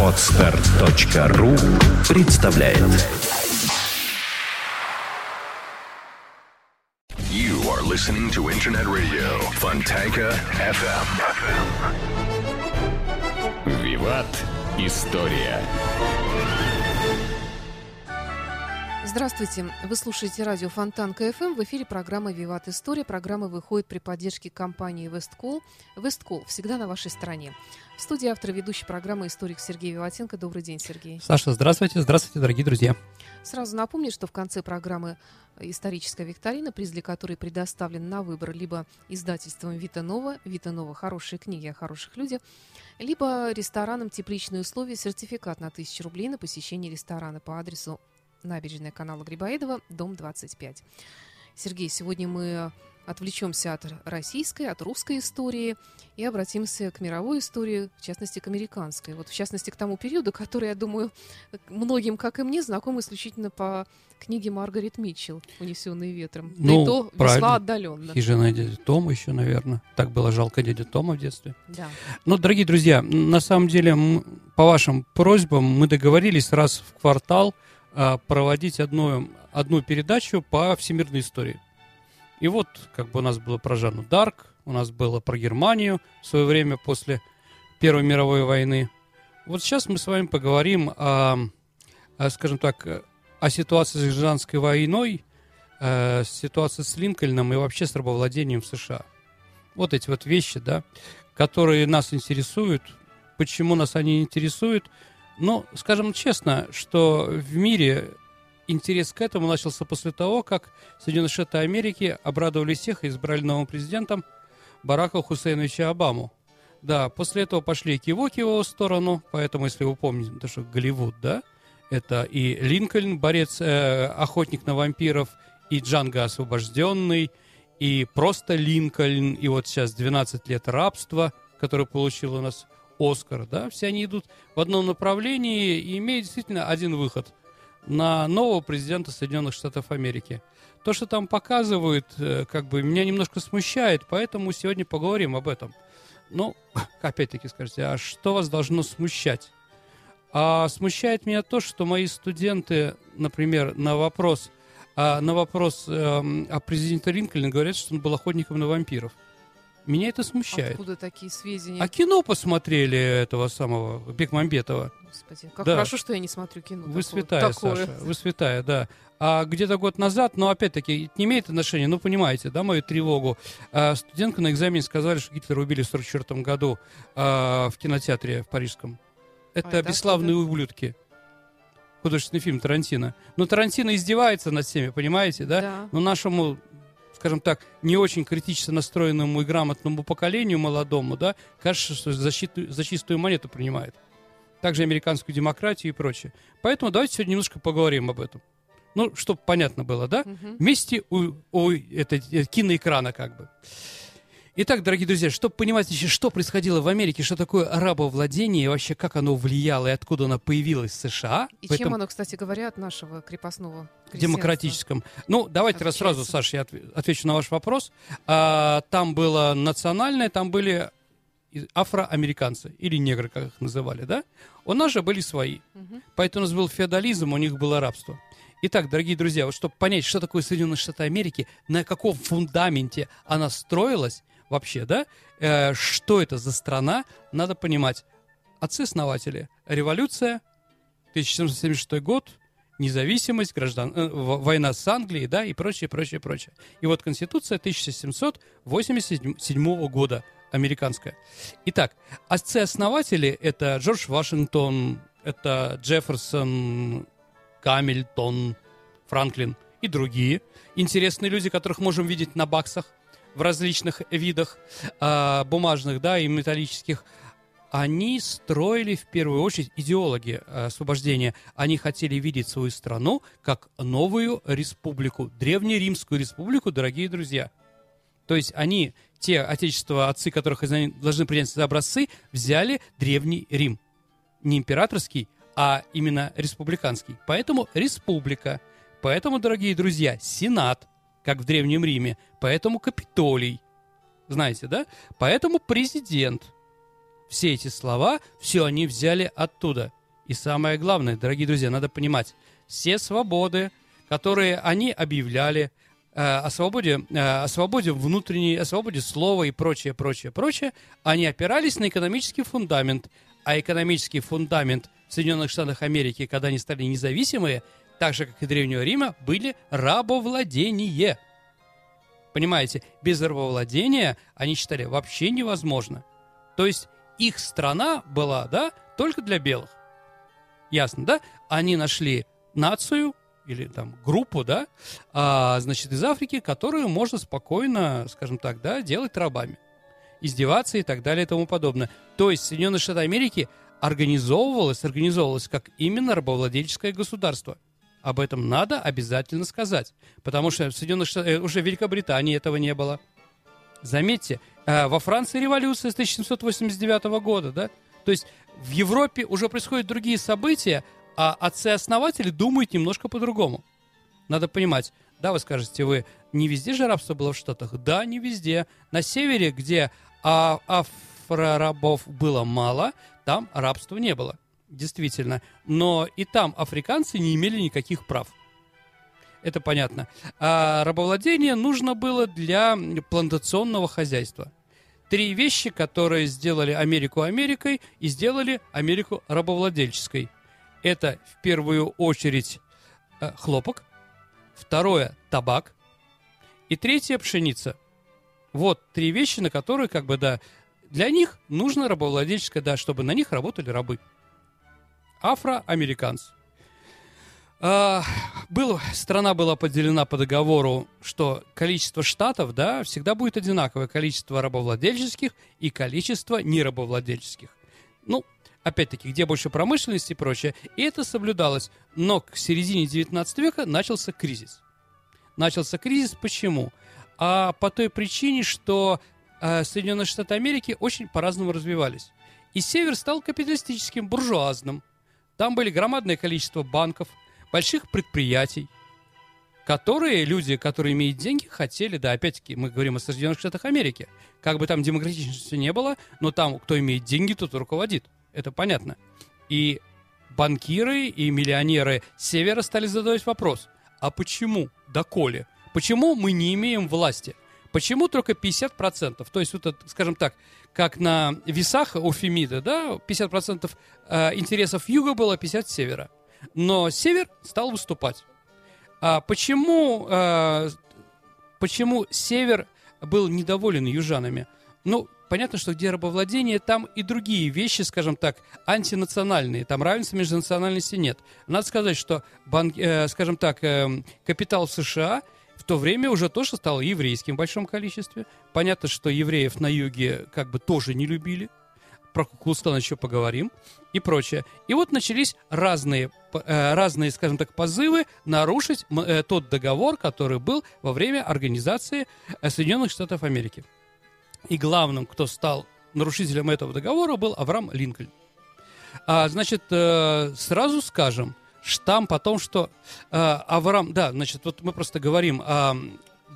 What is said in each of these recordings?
Отстар.ру представляет You are listening to Internet Radio Fontanka FM. Виват. История. Здравствуйте. Вы слушаете радио Фонтанка FM. В эфире программа «Виват История». Программа выходит при поддержке компании «Весткол». «Весткол» всегда на вашей стороне. В студии автор ведущей программы историк Сергей Виватенко. Добрый день, Сергей. Саша, здравствуйте. Здравствуйте, дорогие друзья. Сразу напомню, что в конце программы историческая викторина, приз для которой предоставлен на выбор либо издательством Вита Нова, Вита Нова хорошие книги о хороших людях, либо рестораном «Тепличные условия» сертификат на 1000 рублей на посещение ресторана по адресу набережная канала Грибоедова, дом 25. Сергей, сегодня мы отвлечемся от российской, от русской истории и обратимся к мировой истории, в частности, к американской. Вот, в частности, к тому периоду, который, я думаю, многим, как и мне, знаком исключительно по книге Маргарет Митчелл «Унесенные ветром». Ну, да и то правильно. весьма отдаленно. И жена Тома еще, наверное. Так было жалко дяди Тома в детстве. Да. Ну, дорогие друзья, на самом деле, по вашим просьбам мы договорились раз в квартал проводить одну, одну передачу по всемирной истории. И вот, как бы у нас было про Жанну Дарк, у нас было про Германию в свое время после Первой мировой войны. Вот сейчас мы с вами поговорим о, о, скажем так, о ситуации с гражданской войной, э, ситуации с Линкольном и вообще с рабовладением в США. Вот эти вот вещи, да, которые нас интересуют. Почему нас они интересуют? Ну, скажем честно, что в мире интерес к этому начался после того, как Соединенные Штаты Америки обрадовали всех и избрали новым президентом Барака Хусейновича Обаму. Да, после этого пошли кивоки в его сторону, поэтому, если вы помните, это что Голливуд, да, это и Линкольн, борец, э, охотник на вампиров, и Джанго освобожденный, и просто Линкольн, и вот сейчас 12 лет рабства, который получил у нас Оскар, да, все они идут в одном направлении и имеют действительно один выход на нового президента Соединенных Штатов Америки. То, что там показывают, э, как бы меня немножко смущает, поэтому сегодня поговорим об этом. Ну, опять-таки скажите, а что вас должно смущать? А смущает меня то, что мои студенты, например, на вопрос, а, на вопрос эм, о президенте Линкольне говорят, что он был охотником на вампиров. Меня это смущает. Откуда такие сведения? А кино посмотрели этого самого Бекмамбетова. Господи, как Да. хорошо, что я не смотрю кино. Вы такое- святая, такое. Саша, вы святая, да. А где-то год назад, но опять-таки это не имеет отношения, ну понимаете, да, мою тревогу. А, студентка на экзамене сказали, что Гитлера убили в 44 году а, в кинотеатре в парижском. Это это «Бесславные ублюдки». Художественный фильм Тарантино. Но Тарантино издевается над всеми, понимаете, да? Да. Но нашему, скажем так, не очень критично настроенному и грамотному поколению молодому, да, кажется, что за, щиту- за чистую монету принимает. Также американскую демократию и прочее. Поэтому давайте сегодня немножко поговорим об этом. Ну, чтобы понятно было, да? Мгм. Вместе у, у это, э, киноэкрана как бы. Итак, дорогие друзья, чтобы понимать что происходило в Америке, что такое рабовладение, и вообще как оно влияло и откуда оно появилось в США, И чем этом оно, кстати говоря, от нашего крепостного демократическом. Ну, давайте раз сразу. Саша, я отве- отвечу на ваш вопрос. А, там было национальное, там были афроамериканцы, или негры, как их называли, да? У нас же были свои. Мгм. Поэтому у нас был феодализм, у них было рабство. Итак, дорогие друзья, вот чтобы понять, что такое Соединенные Штаты Америки, на каком фундаменте она строилась вообще, да, э, что это за страна, надо понимать. Отцы-основатели. Революция, 1776 год, независимость, граждан, э, война с Англией, да, и прочее, прочее, прочее. И вот Конституция 1787 года, американская. Итак, отцы-основатели — это Джордж Вашингтон, это Джефферсон, Гамильтон, Франклин и другие интересные люди, которых можем видеть на баксах в различных видах а, бумажных, да, и металлических. Они строили в первую очередь идеологи а, освобождения. Они хотели видеть свою страну как новую республику, древнеримскую республику, дорогие друзья. То есть они, те отечества, отцы, которых должны принять за образцы, взяли древний Рим. Не императорский, а именно республиканский. Поэтому республика. Поэтому, дорогие друзья, Сенат, как в Древнем Риме. Поэтому Капитолий. Знаете, да? Поэтому президент. все эти слова, все они взяли оттуда. И самое главное, дорогие друзья, надо понимать, все свободы, которые они объявляли, э, о свободе, э, о свободе внутренней, о свободе слова и прочее, прочее, прочее, они опирались на экономический фундамент. А экономический фундамент в Соединенных Штатах Америки, когда они стали независимые, так же, как и Древнего Рима, были рабовладение. Понимаете, без рабовладения они считали вообще невозможно. То есть их страна была, да, только для белых. Ясно, да? Они нашли нацию или там группу, да, а, значит, из Африки, которую можно спокойно, скажем так, да, делать рабами. Издеваться и так далее и тому подобное. То есть Соединенные Штаты Америки организовывалось, организовывалось как именно рабовладельческое государство. Об этом надо обязательно сказать. Потому что в Соединенных Штатах, э, уже в Великобритании этого не было. Заметьте, э, во Франции революция с 1789 года, да? То есть в Европе уже происходят другие события, а отцы-основатели думают немножко по-другому. Надо понимать, да, вы скажете, вы не везде же рабство было в Штатах? Да, не везде. На севере, где а, афрорабов было мало, там рабства не было действительно. Но и там африканцы не имели никаких прав. Это понятно. А рабовладение нужно было для плантационного хозяйства. Три вещи, которые сделали Америку Америкой и сделали Америку рабовладельческой. Это в первую очередь э, хлопок, второе – табак, и третье – пшеница. Вот три вещи, на которые, как бы, да, для них нужно рабовладельческое, да, чтобы на них работали рабы афроамериканцы. А, был, страна была поделена по договору, что количество штатов, да, всегда будет одинаковое. Количество рабовладельческих и количество нерабовладельческих. Ну, опять-таки, где больше промышленности и прочее. И это соблюдалось. Но к середине 19 века начался кризис. Начался кризис почему? А по той причине, что э, Соединенные Штаты Америки очень по-разному развивались. И север стал капиталистическим, буржуазным – там были громадное количество банков, больших предприятий, которые люди, которые имеют деньги, хотели, да, опять-таки, мы говорим о Соединенных Штатах Америки, как бы там демократичности не было, но там, кто имеет деньги, тот руководит. Это понятно. И банкиры и миллионеры Севера стали задавать вопрос, а почему, доколе, почему мы не имеем власти? Почему только 50%? То есть, вот это, скажем так, как на весах у Фемида, да, 50% э, интересов юга было, 50% севера. Но север стал выступать. А почему, э, почему север был недоволен южанами? Ну, понятно, что где рабовладение, там и другие вещи, скажем так, антинациональные. Там равенства между национальностей нет. Надо сказать, что, банк, э, скажем так, э, капитал США – в то время уже тоже стало еврейским в большом количестве. Понятно, что евреев на юге как бы тоже не любили. Про Куклустан еще поговорим и прочее. И вот начались разные, э, разные, скажем так, позывы нарушить э, тот договор, который был во время организации э, Соединенных Штатов Америки. И главным, кто стал нарушителем этого договора, был Авраам Линкольн. А, значит, сразу скажем, штамп о том, что э, Авраам, да, значит, вот мы просто говорим о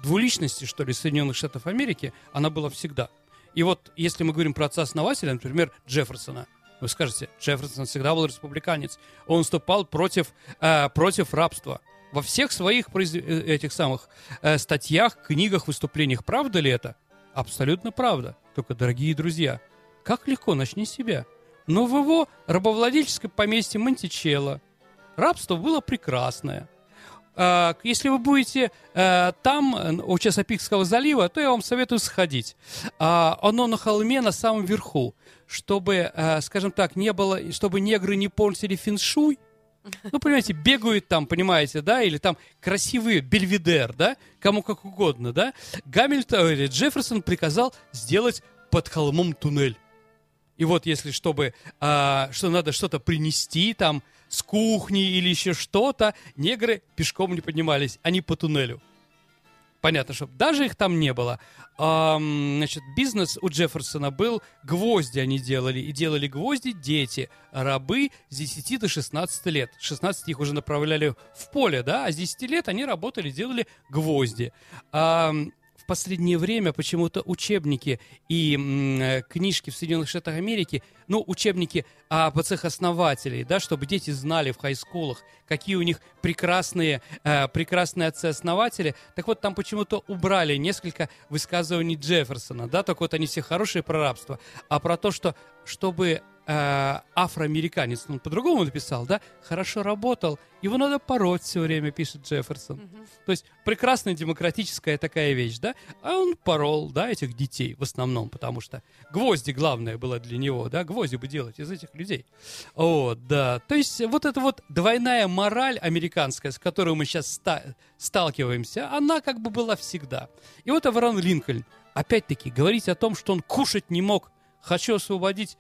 двуличности, что ли, Соединенных Штатов Америки, она была всегда. И вот если мы говорим про отца-основателя, например, Джефферсона, вы скажете, Джефферсон всегда был республиканец, он выступал против, э, против рабства. Во всех своих. Э, этих самых э, статьях, книгах, выступлениях, правда ли это? Абсолютно правда. Только, дорогие друзья, как легко начни себя. Но в его рабовладельческом поместье Монтичелло, рабство было прекрасное. А, если вы будете э, там, у Часопикского залива, то я вам советую сходить. А, оно на холме на самом верху, чтобы, э, скажем так, не было, чтобы негры не портили феншуй, ну, понимаете, бегают там, понимаете, да, или там красивые бельведер, да, кому как угодно, да. Гамильтон или Джефферсон приказал сделать под холмом туннель. И вот если чтобы, а, что надо что-то принести там, с кухни или еще что-то, негры пешком не поднимались, они по туннелю. Понятно, что даже их там не было. А, значит, бизнес у Джефферсона был, гвозди они делали, и делали гвозди дети, рабы с 10 до 16 лет. 16 их уже направляли в поле, да, а с 10 лет они работали, делали гвозди. А, последнее время почему-то учебники и м, э, книжки в Соединенных Штатах Америки, ну, учебники об отцах основателей, да, чтобы дети знали в хайскулах, какие у них прекрасные, э, прекрасные отцы-основатели. Так вот, там почему-то убрали несколько высказываний Джефферсона, да, только вот они все хорошие про рабство, а про то, что чтобы э, афроамериканец, он по-другому написал, да, хорошо работал, его надо пороть все время, пишет Джефферсон. То есть прекрасная демократическая такая вещь, да, а он порол, да, этих детей в основном, потому что гвозди главное было для него, да, гвозди бы делать из этих людей. Вот, да, то есть вот эта вот двойная мораль американская, с которой мы сейчас ста- сталкиваемся, она как бы была всегда. И вот Авраам Линкольн, опять-таки, говорить о том, что он кушать не мог, хочу освободить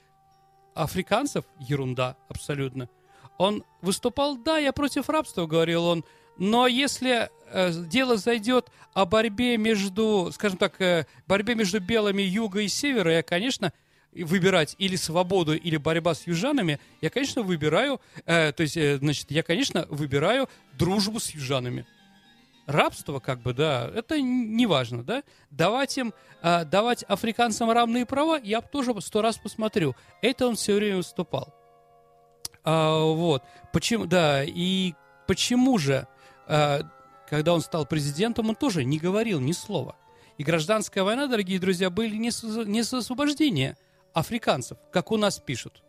африканцев ерунда абсолютно. Он выступал, да, я против рабства, говорил он, но если э, дело зайдет о борьбе между, скажем так, э, борьбе между белыми юга и севера, я, конечно, выбирать или свободу, или борьба с южанами, я, конечно, выбираю, э, то есть, э, значит, я, конечно, выбираю дружбу с южанами. Рабство, как бы, да, это не важно, да. Давать им, э, давать африканцам равные права, я тоже сто раз посмотрю. Это он все время выступал. А, вот, почему, да, и почему же, а, когда он стал президентом, он тоже не говорил ни слова. И гражданская война, дорогие друзья, были не, с- не с освобождения африканцев, как у нас пишут.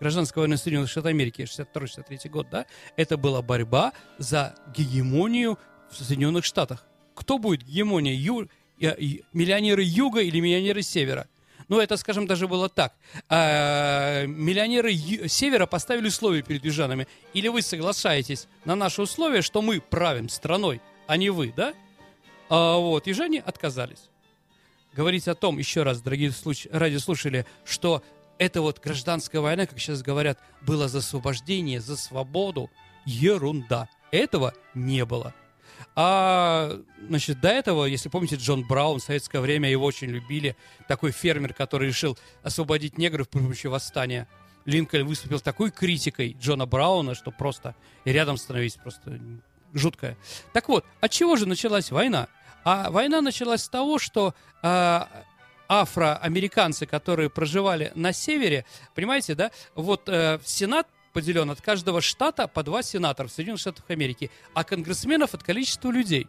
Гражданская война Соединенных Штатов Америки, 62-63 год, да, это была борьба за гегемонию в Соединенных Штатах. Кто будет гегемония? Ю- э, миллионеры Юга или миллионеры Севера? Ну, это, скажем, даже было так. А, миллионеры Ю- Севера поставили условия перед южанами. Или вы соглашаетесь на наши условия, что мы правим страной, а не вы, да? А, вот, южане отказались. Говорить о том, еще раз, дорогие случ- радиослушатели, что эта вот гражданская война, как сейчас говорят, была за освобождение, за свободу, ерунда. Этого не было. А, значит, до этого, если помните, Джон Браун, в советское время его очень любили. Такой фермер, который решил освободить негров при помощи восстания. Линкольн выступил такой критикой Джона Брауна, что просто рядом становись просто жуткое. Так вот, от чего же началась война? А война началась с того, что а, афроамериканцы, которые проживали на севере, понимаете, да, вот э, Сенат поделен от каждого штата по два сенатора в Соединенных Штатах Америки, а конгрессменов от количества людей.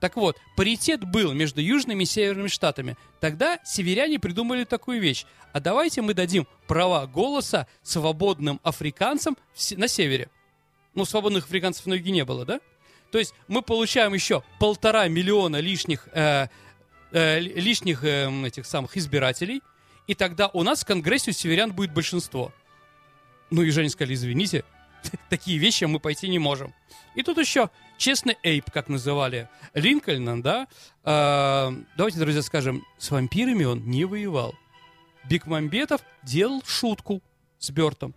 Так вот, паритет был между южными и северными штатами. Тогда северяне придумали такую вещь. А давайте мы дадим права голоса свободным африканцам на севере. Ну, свободных африканцев на юге не было, да? То есть мы получаем еще полтора миллиона лишних, э, э, ли- лишних э, этих самых избирателей, и тогда у нас в Конгрессе у северян будет большинство. Ну, и Женя сказали, извините, такие вещи мы пойти не можем. И тут еще честный Эйп, как называли Линкольна, да. Э, давайте, друзья, скажем, с вампирами он не воевал. Бекмамбетов делал шутку с Бертом.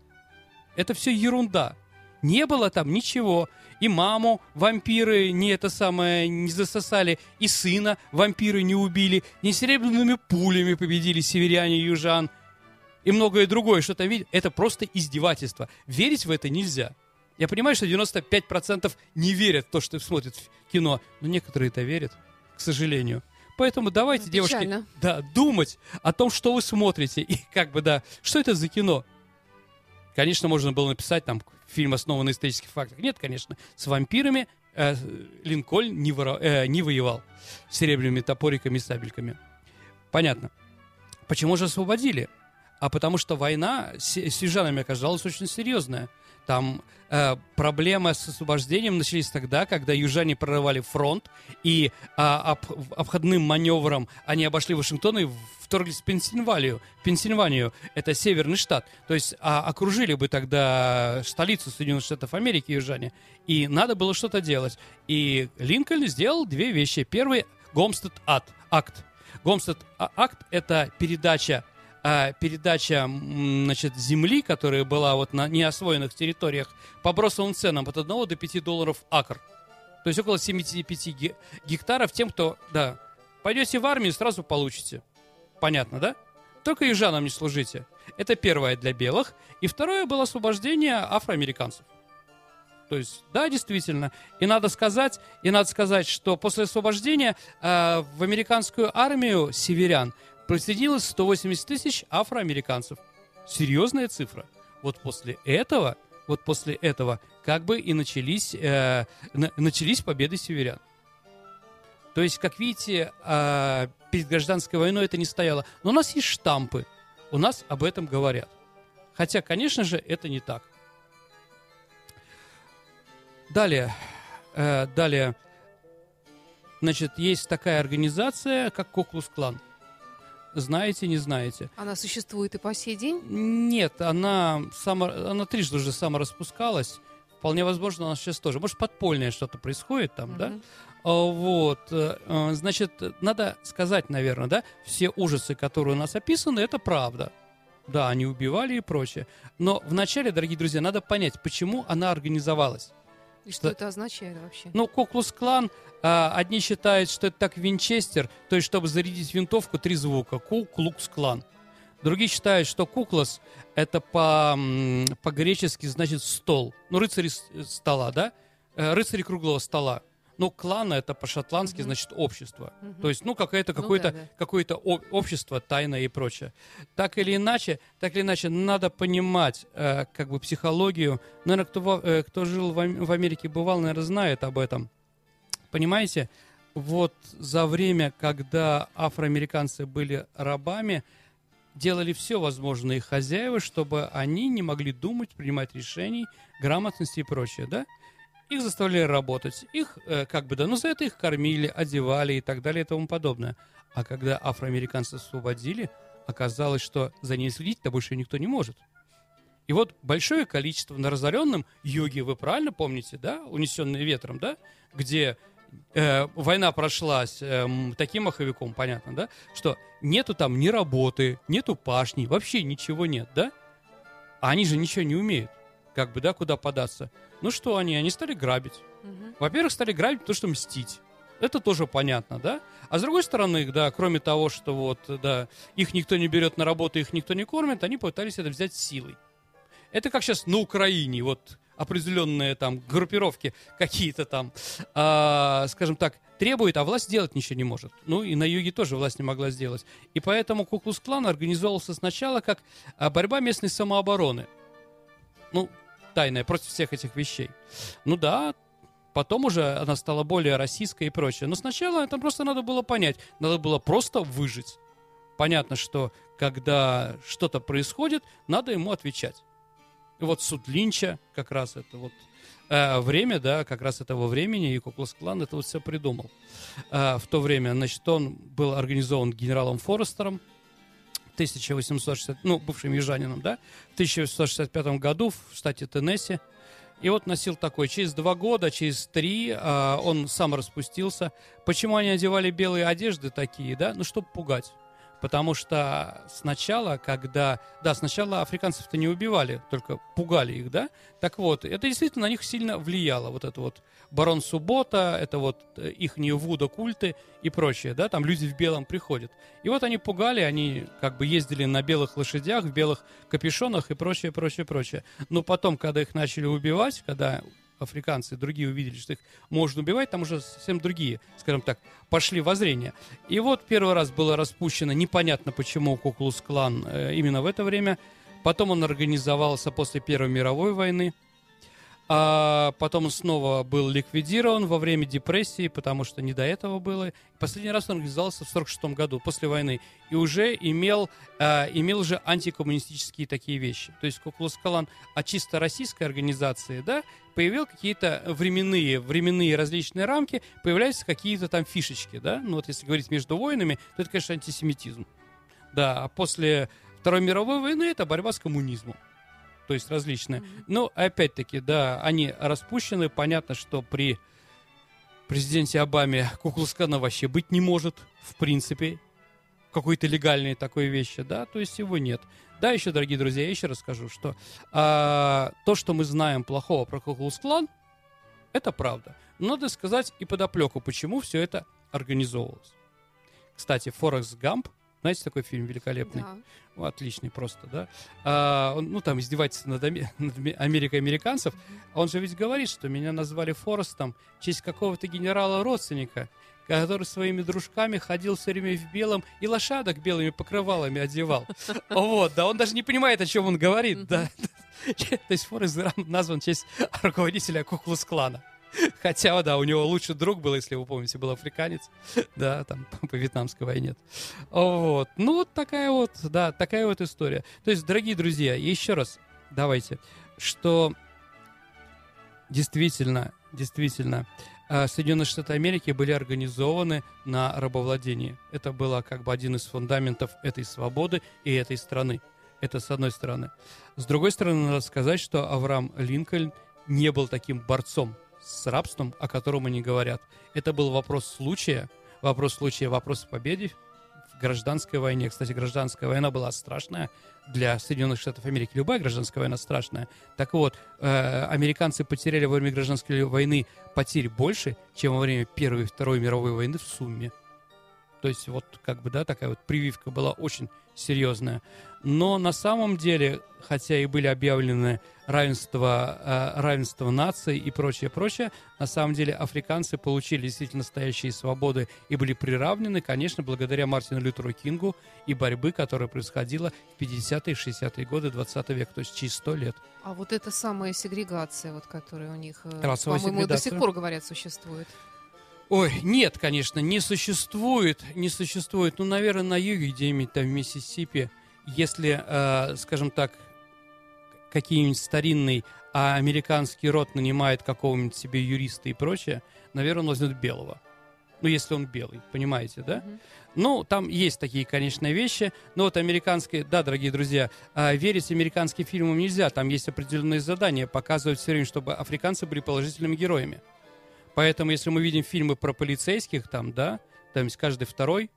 Это все ерунда. Не было там ничего. И маму вампиры не это самое не засосали, и сына вампиры не убили, не серебряными пулями победили северяне и южан, и многое другое, что там видят. Это просто издевательство. Верить в это нельзя. Я понимаю, что 95% не верят в то, что смотрят в кино, но некоторые это верят, к сожалению. Поэтому давайте, Ну, девушки, да, думать о том, что вы смотрите, и как бы, да, что это за кино. Конечно, можно было написать там фильм, основанный на исторических фактах. Нет, конечно, с вампирами э, Линкольн не, воро- э, не воевал с серебряными топориками и сабельками. Понятно. Почему же освободили? А потому что война с, южанами оказалась очень серьезная. Там э, проблемы с освобождением начались тогда, когда южане прорывали фронт, и а, об- обходным маневром они обошли Вашингтон и вторглись в Пенсильванию. Пенсильванию – это северный штат. То есть а, окружили бы тогда столицу Соединенных Штатов Америки южане, и надо было что-то делать. И Линкольн сделал две вещи. Первый – Гомстед акт. Гомстед а, это передача а, передача значит, земли, которая была вот на неосвоенных территориях, по бросовым ценам от 1 до 5 долларов акр. То есть около 75 ге- гектаров тем, кто, да, пойдете в армию, сразу получите. Понятно, да? Только южанам не служите. Это первое для белых. И второе было освобождение афроамериканцев. То есть, да, действительно. И надо сказать, и надо сказать, что после освобождения э, в американскую армию северян присоединилось 180 тысяч афроамериканцев. Серьезная цифра. Вот после этого, вот после этого, как бы и начались, э, на, начались победы северян. То есть, как видите, э, перед гражданской войной это не стояло. Но у нас есть штампы, у нас об этом говорят. Хотя, конечно же, это не так. Далее, э, далее, значит, есть такая организация, как Коклус Клан. Знаете, не знаете? Она существует и по сей день? Нет, она, само, она трижды уже самораспускалась. Вполне возможно, она сейчас тоже. Может, подпольное что-то происходит там, mm-hmm. да? А, вот, э, значит, надо сказать, наверное, да, все ужасы, которые у нас описаны, это правда. Да, они убивали и прочее. Но вначале, дорогие друзья, надо понять, почему она организовалась. И что, что это означает вообще? Ну, Коклус-клан, а, одни считают, что это так Винчестер, то есть, чтобы зарядить винтовку, три звука. Ку-клукс-клан. Другие считают, что куклас это по, по-гречески значит стол. Ну, рыцари стола, да? Э, рыцари круглого стола. Ну, клана это по-шотландски mm-hmm. значит общество. Mm-hmm. То есть, ну, какое-то, какое-то, ну, да, да. какое-то общество тайное и прочее. Так или иначе, так или иначе, надо понимать, э, как бы, психологию. Наверное, кто, э, кто жил в, в Америке, бывал, наверное, знает об этом. Понимаете? Вот за время, когда афроамериканцы были рабами, делали все возможное их хозяева, чтобы они не могли думать, принимать решений, грамотности и прочее, да? Их заставляли работать, их, э, как бы, да, ну, за это их кормили, одевали и так далее и тому подобное. А когда афроамериканцев освободили, оказалось, что за ней следить-то больше никто не может. И вот большое количество на разоренном юге, вы правильно помните, да, унесенные ветром, да, где э, война прошлась э, таким маховиком, понятно, да, что нету там ни работы, нету пашни, вообще ничего нет, да? А они же ничего не умеют, как бы, да, куда податься. Ну что они? Они стали грабить. Угу. Во-первых, стали грабить, потому что мстить. Это тоже понятно, да? А с другой стороны, да, кроме того, что вот, да, их никто не берет на работу, их никто не кормит, они пытались это взять силой. Это как сейчас на Украине, вот определенные там группировки какие-то там, э, скажем так, требует, а власть сделать ничего не может. Ну и на юге тоже власть не могла сделать. И поэтому Куклус-клан организовывался сначала как а, борьба местной самообороны. Ну, тайная, против всех этих вещей. Ну да, потом уже она стала более российской и прочее. Но сначала это просто надо было понять. Надо было просто выжить. Понятно, что когда что-то происходит, надо ему отвечать. И вот суд Линча, как раз это вот э, время, да, как раз этого времени, и Куклас Клан это вот все придумал. Э, в то время, значит, он был организован генералом Форестером, 1860, ну, бывшим южанином, да, в 1865 году в штате Теннесси. И вот носил такой. Через два года, через три э, он сам распустился. Почему они одевали белые одежды такие, да? Ну, чтобы пугать. Потому что сначала, когда... Да, сначала африканцев-то не убивали, только пугали их, да? Так вот, это действительно на них сильно влияло. Вот это вот барон Суббота, это вот э, их вуда культы и прочее, да? Там люди в белом приходят. И вот они пугали, они как бы ездили на белых лошадях, в белых капюшонах и прочее, прочее, прочее. Но потом, когда их начали убивать, когда африканцы, другие увидели, что их можно убивать, там уже совсем другие, скажем так, пошли воззрения. И вот первый раз было распущено, непонятно почему Куклус-клан э, именно в это время. Потом он организовался после Первой мировой войны. А потом он снова был ликвидирован во время депрессии, потому что не до этого было. Последний раз он организовался в 1946 году, после войны, и уже имел, а, имел уже антикоммунистические такие вещи. То есть Куклус Калан от чисто российской организации, да, появил какие-то временные, временные различные рамки, появляются какие-то там фишечки, да. Ну вот если говорить между войнами, то это, конечно, антисемитизм. Да, а после Второй мировой войны это борьба с коммунизмом то есть различные. Mm-hmm. Но опять-таки, да, они распущены. Понятно, что при президенте Обаме Куклускана вообще быть не может, в принципе, какой-то легальной такой вещи, да, то есть его нет. Да, еще, дорогие друзья, я еще расскажу, что а, то, что мы знаем плохого про Куклус-клан, это правда. Но надо сказать и подоплеку, почему все это организовывалось. Кстати, Форекс Гамп Знаете такой фильм великолепный? Да. Ну, отличный просто, да? А, он, ну, там издевается над, над Аме- Америкой американцев. Он же ведь говорит, что меня назвали Форестом в честь какого-то генерала-родственника, который своими дружками ходил все время в белом и лошадок белыми покрывалами одевал. Вот, да, он даже не понимает, о чем он говорит, да. То есть Форест назван в честь руководителя Куклус-клана. Хотя, да, у него лучший друг был, если вы помните, был африканец, да, там, по Вьетнамской войне. Вот, ну, вот такая вот, да, такая вот история. То есть, дорогие друзья, еще раз давайте, что действительно, действительно, э, Соединенные Штаты Америки были организованы на рабовладении. Это было как бы один из фундаментов этой свободы и этой страны. Это с одной стороны. С другой стороны, надо сказать, что Авраам Линкольн не был таким борцом с рабством, о котором они говорят. Это был вопрос случая, вопрос случая, вопрос победы в гражданской войне. Кстати, гражданская война была страшная для Соединенных Штатов Америки. Любая гражданская война страшная. Так вот, э, американцы потеряли во время гражданской войны потерь больше, чем во время Первой и Второй мировой войны в сумме. То есть вот как бы, да, такая вот прививка была очень серьезная. Но на самом деле, хотя и были объявлены равенство, э, равенство наций и прочее, прочее, на самом деле африканцы получили действительно настоящие свободы и были приравнены, конечно, благодаря Мартину Лютеру Кингу и борьбы, которая происходила в 50-е и 60-е годы 20 века, то есть через 100 лет. А вот эта самая сегрегация, вот, которая у них, э, по-моему, до сих пор, говорят, существует. Ой, нет, конечно, не существует, не существует. Ну, наверное, на юге, где-нибудь там в Миссисипи, если, э, скажем так, какие-нибудь старинный а американский род нанимает какого-нибудь себе юриста и прочее, наверное, он возьмет белого. Ну, если он белый, понимаете, да? Мгм. Ну, там есть такие, конечно, вещи, но вот американские, да, дорогие друзья, а, верить американским фильмам нельзя, там есть определенные задания, показывать все время, чтобы африканцы были положительными героями. Поэтому, если мы видим фильмы про полицейских, там, да, там есть каждый второй,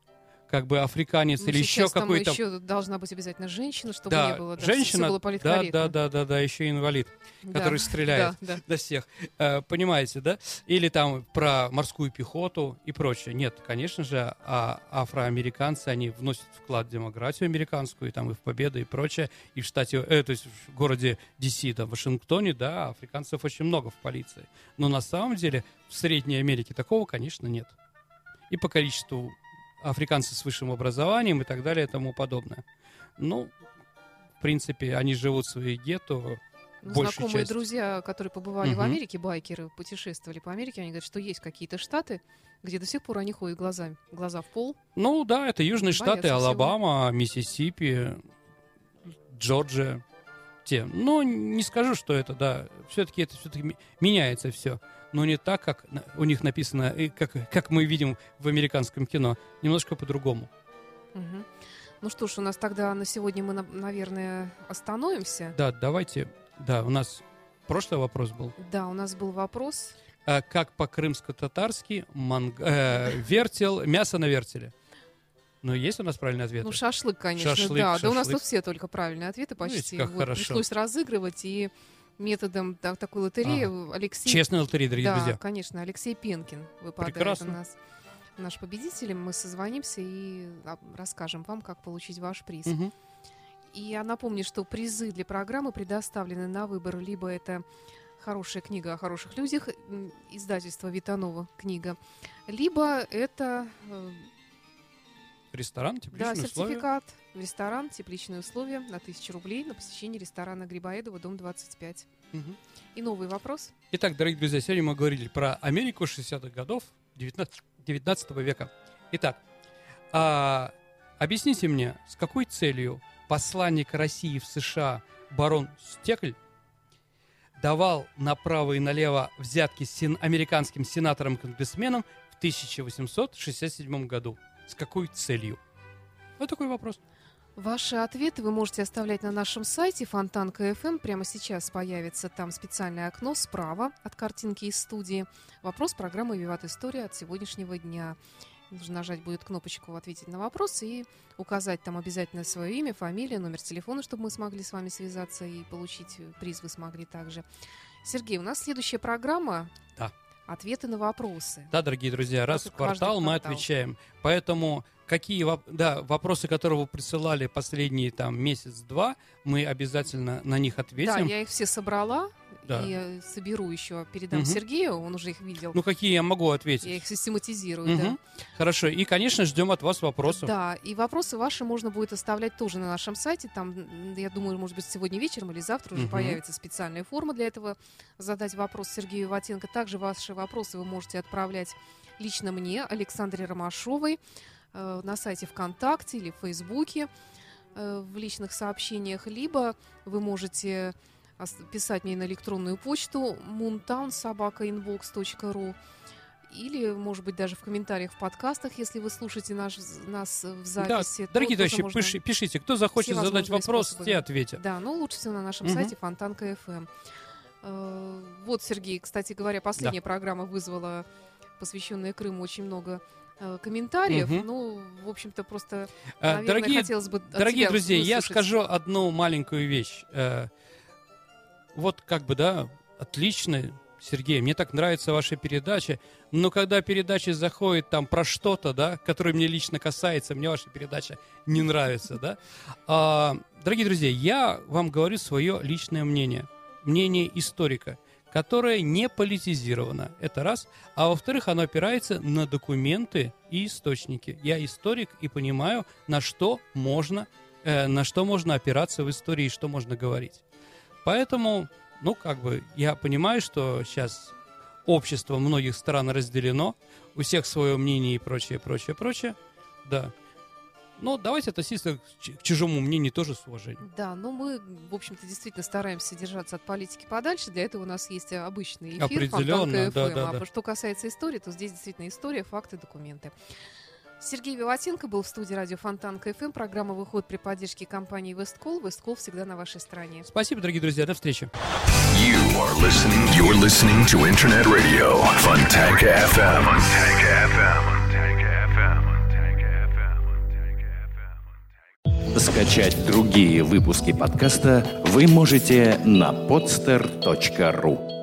как бы африканец Ну, или еще какой-то... еще должна быть обязательно женщина, чтобы Да, не было. да, женщина, было да, да, да, да, да, еще инвалид, Да, который стреляет. Да, да. до всех. Э, понимаете, да? Или там про морскую пехоту и прочее. Нет, конечно же, а афроамериканцы, они вносят вклад в демократию американскую, и там и в победу, и прочее. И в штате, э, то есть в городе DC, там, в Вашингтоне, да, африканцев очень много в полиции. Но на самом деле в Средней Америке такого, конечно, нет. И по количеству африканцев с высшим образованием и так далее и тому подобное. Ну, в принципе, они живут в своей гетто, Ну, знакомые частью. друзья, которые побывали в Мгм. Америке, байкеры, путешествовали по Америке, они говорят, что есть какие-то штаты, где до сих пор они ходят глазами, глаза в пол. Ну да, это Южные Штаты, всего. Алабама, Миссисипи, Джорджия. Те. Но не скажу, что это, да. Все-таки это все-таки меняется все. Но не так, как у них написано, и как, как мы видим в американском кино. Немножко по-другому. Мгм. Ну что ж, у нас тогда на сегодня мы, на- наверное, остановимся. Да, давайте. Да, у нас прошлый вопрос был. Да, у нас был вопрос. А как по-крымско-татарски манг- э, вертел, мясо на вертеле? Ну, есть у нас правильный ответ? Ну, шашлык, конечно, Шашлык, да. Да у нас шашлык. тут все только правильные ответы Ну, почти. как Вот хорошо. пришлось разыгрывать и методом так- такой лотереи Алексей... Честная лотерея, дорогие да, друзья. конечно, Алексей Пенкин выпадает Прекрасно. у нас наш победитель. Мы созвонимся и а, расскажем вам, как получить ваш приз. Мгм. И я напомню, что призы для программы предоставлены на выбор. Либо это хорошая книга о хороших людях, издательство Витанова книга, либо это Ресторан, да, тепличные условия. сертификат в ресторан, тепличные условия на 1000 рублей на посещение ресторана Грибоедова, дом 25. Мгм. И новый вопрос. Итак, дорогие друзья, сегодня мы говорили про Америку 60-х годов 19, 19 века. Итак, а, объясните мне, с какой целью посланник России в США барон Стекль давал направо и налево взятки сен- американским сенаторам-конгрессменам в 1867 году? С какой целью? Вот такой вопрос. Ваши ответы вы можете оставлять на нашем сайте Фонтанка.фм. Прямо сейчас появится там специальное окно справа от картинки из студии. Вопрос программы «Виват История» от сегодняшнего дня. Нужно нажать будет кнопочку «Ответить на вопрос» и указать там обязательно свое имя, фамилия, номер телефона, чтобы мы смогли с вами связаться и получить приз вы смогли также. Сергей, у нас следующая программа. Да. Ответы на вопросы. Да, дорогие друзья, раз в каждый квартал мы квартал. отвечаем. Поэтому какие да, вопросы, которые вы присылали последние там месяц-два, мы обязательно на них Да, ответим. я их все собрала Да. и э, соберу еще, передам Мгм. Сергею, он уже их видел. Ну, какие я могу ответить? я их систематизирую, Мгм. да. Хорошо. И, конечно, ждем от вас вопросов. Да, и вопросы ваши можно будет оставлять тоже на нашем сайте. Там, я думаю, может быть, сегодня вечером или завтра уже Мгм. появится специальная форма для этого. Задать вопрос Сергею Ватенко. Также ваши вопросы вы можете отправлять лично мне, Александре Ромашовой, э, на сайте ВКонтакте или в Фейсбуке э, в личных сообщениях, либо вы можете писать мне на электронную почту moontownsobakainbox.ru или, может быть, даже в комментариях в подкастах, если вы слушаете наш, нас в Да, записи. то дорогие товарищи, пиши- пишите, кто захочет задать вопрос, способы. те ответят. Да, ну лучше всего на нашем Мгм. сайте Фонтанка FM. Э, Вот, Сергей, кстати говоря, последняя программа вызвала, посвященная Крыму, очень много э, комментариев. Мгм. Ну, в общем-то, просто, А, наверное, Дорогие хотелось бы Дорогие друзья, я выслушать. скажу одну маленькую вещь. Вот как бы, да, отлично, Сергей, мне так нравится ваша передача, но когда передача заходит там про что-то, да, которое мне лично касается, мне ваша передача не нравится, да. А, Дорогие друзья, я вам говорю свое личное мнение, мнение историка, которое не политизировано, это раз, а во-вторых, оно опирается на документы и источники. Я историк и понимаю, на что можно, э, на что можно опираться в истории и что можно говорить. Поэтому, ну, как бы, я понимаю, что сейчас общество многих стран разделено, у всех свое мнение и прочее, прочее, прочее, да. Но давайте относиться к чужому мнению тоже с уважением. Да, но мы, в общем-то, действительно стараемся держаться от политики подальше. Для этого у нас есть э, обычный эфир Определенно, Фонтанка да, да, а да. что касается истории, то здесь действительно история, факты, документы. Сергей Виватенко был в студии радио Фонтанка FM. Программа выходит при поддержке компании Весткол. Весткол всегда на вашей стороне. Спасибо, дорогие друзья, до встречи. You are listening. You're listening to Internet Radio Fontanka FM. FM. Скачать другие выпуски подкаста вы можете на podster.ru.